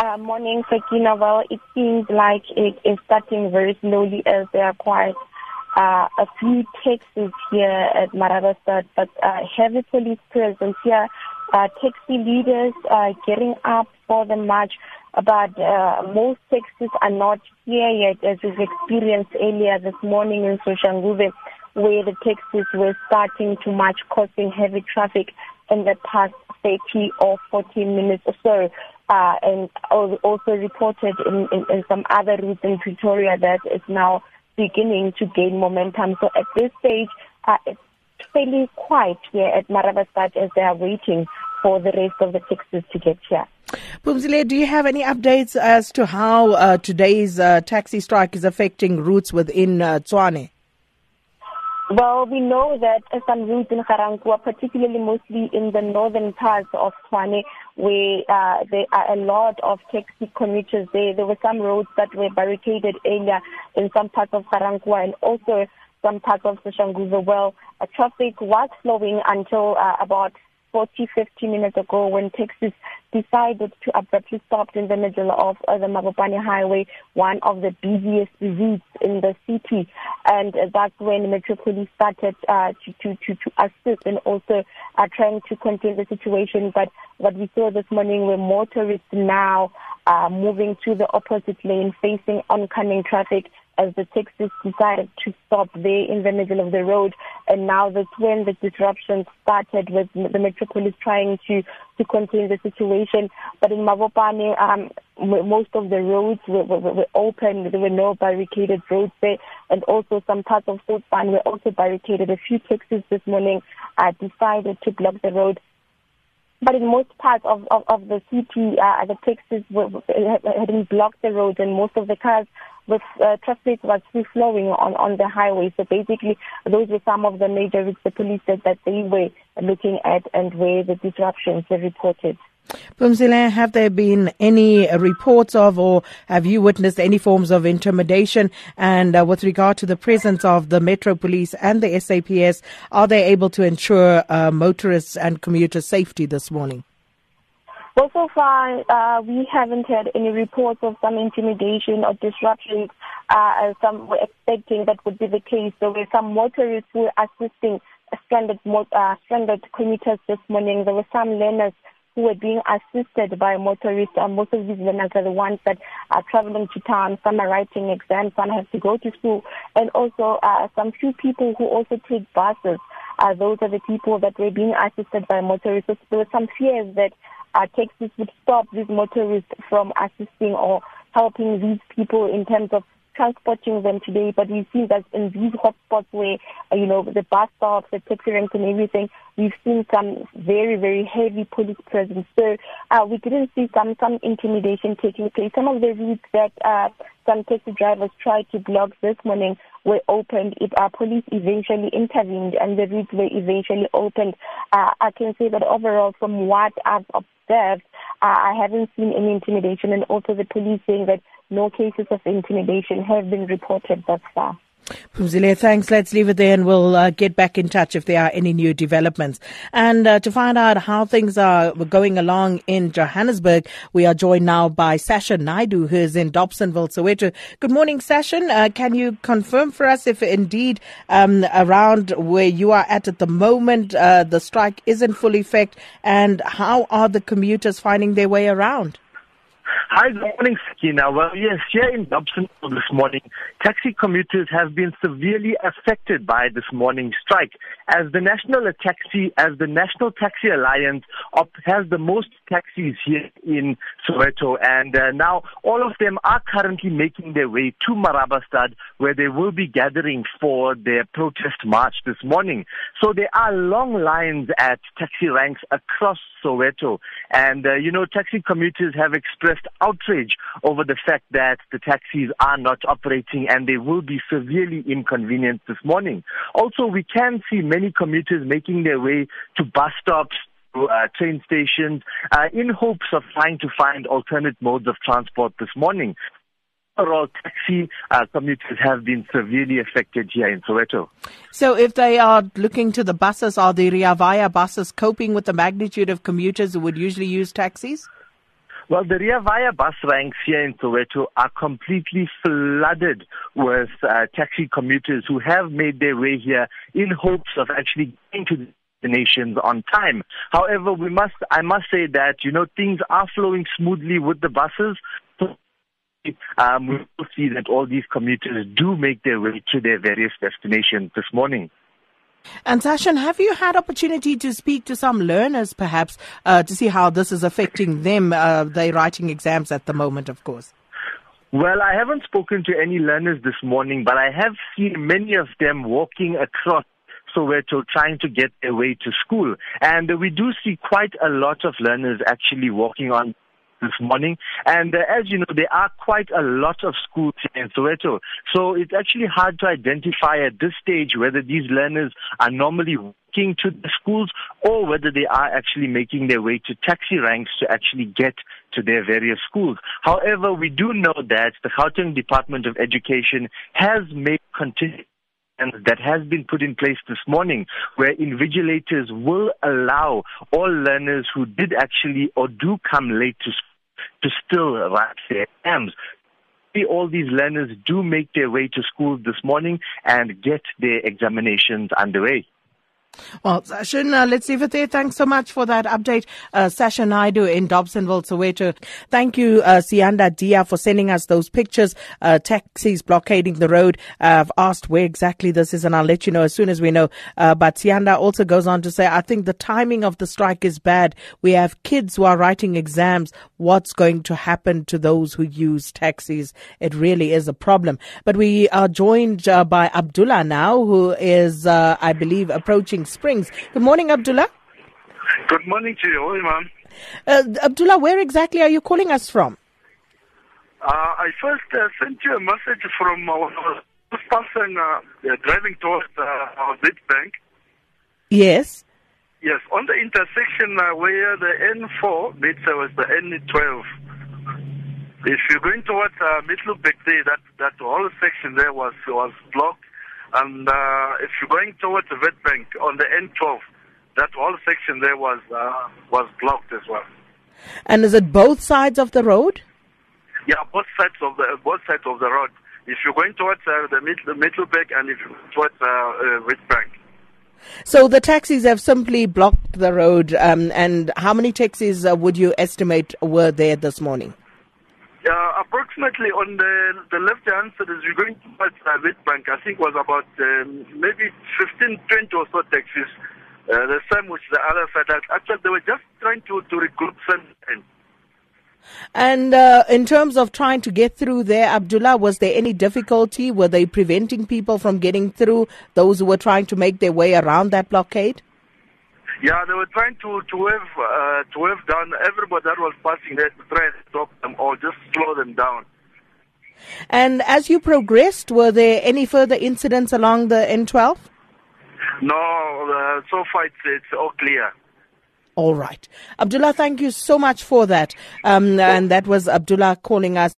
Uh, morning, Sakina. Well, it seems like it is starting very slowly as there are quite uh, a few taxis here at Marabastad, but uh, heavy police presence here. Uh, taxi leaders are getting up for the march, but uh, most taxis are not here yet, as we've experienced earlier this morning in Soshanguve, where the taxis were starting to march, causing heavy traffic in the past 30 or 40 minutes or so uh, and also reported in, in, in some other routes in Pretoria that is now beginning to gain momentum. So at this stage, uh, it's fairly quiet here at Marabastad as they are waiting for the rest of the taxis to get here. Phumzile, do you have any updates as to how uh, today's uh, taxi strike is affecting routes within uh, Tshwane? Well, we know that some routes in Ga-Rankuwa, particularly mostly in the northern parts of Tshwane, where uh, there are a lot of taxi commuters there. There were some roads that were barricaded earlier in some parts of Ga-Rankuwa and also some parts of Soshanguve. Well, traffic was flowing until uh, about 40, 50 minutes ago when taxis decided to abruptly stop in the middle of uh, the Mabopane Highway, one of the busiest routes in the city. And uh, that's when Metro Police started uh, to, to, to, assist and also uh, trying to contain the situation. But what we saw this morning were motorists now uh, moving to the opposite lane, facing oncoming traffic as the taxis decided to stop there in the middle of the road. And now that's when the disruption started with the Metro Police trying to, to contain the situation. But in Mabopane, um, most of the roads were, were, were open. There were no barricaded roads there. And also some parts of Southban were also barricaded. A few taxis this morning uh, decided to block the road. But in most parts of, of, of the city, uh, the taxis were, hadn't blocked the roads and most of the cars with uh, traffic was free flowing on, on the highway. So basically, those were some of the major routes the police said that they were looking at and where the disruptions were reported. Phumzile, have there been any reports of or have you witnessed any forms of intimidation? And uh, with regard to the presence of the Metro Police and the SAPS, are they able to ensure uh, motorists and commuter safety this morning? Well, so far, uh, we haven't had any reports of some intimidation or disruptions. Uh, some were expecting that would be the case. There were some motorists who were assisting stranded, uh, stranded commuters this morning. There were some learners who were being assisted by motorists. Uh, most of these learners are the ones that are traveling to town. Some are writing exams, some have to go to school, and also uh, some few people who also take buses. Uh, those are the people that were being assisted by motorists. So there were some fears that uh, taxis would stop these motorists from assisting or helping these people in terms of transporting them today. But we've seen that in these hotspots where, uh, you know, the bus stops, the taxi ranks and everything, we've seen some very, very heavy police presence. So uh, we didn't see some, some intimidation taking place. Some of the routes that uh, some taxi drivers tried to block this morning were opened. If our police eventually intervened and the routes were eventually opened, uh, I can say that overall, from what I've observed, uh, I haven't seen any intimidation, and also the police saying that no cases of intimidation have been reported thus far. Phumzile, thanks. Let's leave it there and we'll uh, get back in touch if there are any new developments. And uh, to find out how things are going along in Johannesburg, we are joined now by Sasha Naidoo, who is in Dobsonville, Soweto. Good morning, Sasha. Uh, can you confirm for us if indeed um, around where you are at at the moment uh, the strike is in full effect and how are the commuters finding their way around? Hi, good morning, Sakina. Well, yes, here in Dobson this morning, taxi commuters have been severely affected by this morning strike as the National Taxi, as the National Taxi Alliance op- has the most taxis here in Soweto. And uh, now all of them are currently making their way to Marabastad where they will be gathering for their protest march this morning. So there are long lines at taxi ranks across Soweto. And, uh, you know, taxi commuters have expressed outrage over the fact that the taxis are not operating and they will be severely inconvenienced this morning. Also, we can see many commuters making their way to bus stops, uh, train stations uh, in hopes of trying to find alternate modes of transport this morning. Overall, taxi uh, commuters have been severely affected here in Soweto. So, if they are looking to the buses, are the Rea Vaya buses coping with the magnitude of commuters who would usually use taxis? Well, the Rea Vaya bus ranks here in Soweto are completely flooded with uh, taxi commuters who have made their way here in hopes of actually getting to destinations on time. However, we must, I must say that, you know, things are flowing smoothly with the buses. Um, we will see that all these commuters do make their way to their various destinations this morning. And Sashin, have you had opportunity to speak to some learners, perhaps, uh, to see how this is affecting them? Uh, they're writing exams at the moment, of course. Well, I haven't spoken to any learners this morning, but I have seen many of them walking across Soweto trying to get away to school. And we do see quite a lot of learners actually walking on this morning. And uh, as you know, there are quite a lot of schools in Soweto. So it's actually hard to identify at this stage whether these learners are normally walking to the schools or whether they are actually making their way to taxi ranks to actually get to their various schools. However, we do know that the Gauteng Department of Education has made continuous that has been put in place this morning where invigilators will allow all learners who did actually or do come late to to still write their exams. All these learners do make their way to school this morning and get their examinations underway. Well, Sasha, uh, let's leave it there. Thanks so much for that update. Uh, Sasha Naidoo in Dobsonville, Soweto. Thank you, uh, Sianda Dia, for sending us those pictures. Uh, taxis blockading the road. I've asked where exactly this is, and I'll let you know as soon as we know. Uh, but Sianda also goes on to say, I think the timing of the strike is bad. We have kids who are writing exams. What's going to happen to those who use taxis? It really is a problem. But we are joined uh, by Abdullah now, who is, uh, I believe, approaching Springs. Good morning, Abdullah. Good morning to you, Imam. Uh, Abdullah, where exactly are you calling us from? Uh, I first uh, sent you a message from our person uh, driving towards uh, our Bank. Yes. Yes, on the intersection uh, where the N4 meets with the N12. If you're going towards uh, that, that whole section there was was blocked and uh, if you're going towards the Witbank on the N12, that whole section there was uh, was blocked as well. And is it both sides of the road? Yeah, both sides of the both sides of the road. If you're going towards uh, the, mid, the Middelburg and if you're towards uh, uh, Witbank. So the taxis have simply blocked the road. Um, and how many taxis uh, would you estimate were there this morning? Approximately on the the left hand side, as you're going towards uh, Bank, I think was about um, maybe 15, 20 or so taxis. Uh, the same with the other side. Actually, they were just trying to, to recruit some. And uh, in terms of trying to get through there, Abdullah, was there any difficulty? Were they preventing people from getting through? Those who were trying to make their way around that blockade? Yeah, they were trying to to wave uh, to wave down everybody that was passing there to try and stop them or just slow them down. And as you progressed, were there any further incidents along the N12? No, uh, so far it's, it's all clear. All right. Abdullah, thank you so much for that. Um, and that was Abdullah calling us.